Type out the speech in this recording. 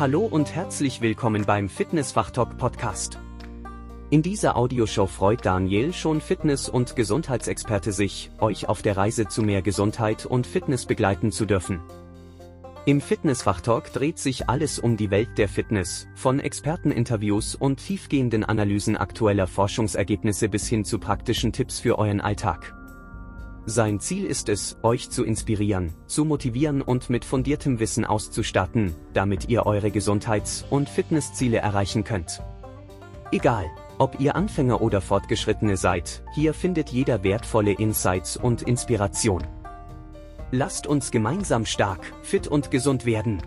Hallo und herzlich willkommen beim Fitnessfachtalk Podcast. In dieser Audioshow freut Daniel schon Fitness- und Gesundheitsexperte sich, euch auf der Reise zu mehr Gesundheit und Fitness begleiten zu dürfen. Im Fitnessfachtalk dreht sich alles um die Welt der Fitness, von Experteninterviews und tiefgehenden Analysen aktueller Forschungsergebnisse bis hin zu praktischen Tipps für euren Alltag. Sein Ziel ist es, euch zu inspirieren, zu motivieren und mit fundiertem Wissen auszustatten, damit ihr eure Gesundheits- und Fitnessziele erreichen könnt. Egal, ob ihr Anfänger oder Fortgeschrittene seid, hier findet jeder wertvolle Insights und Inspiration. Lasst uns gemeinsam stark, fit und gesund werden.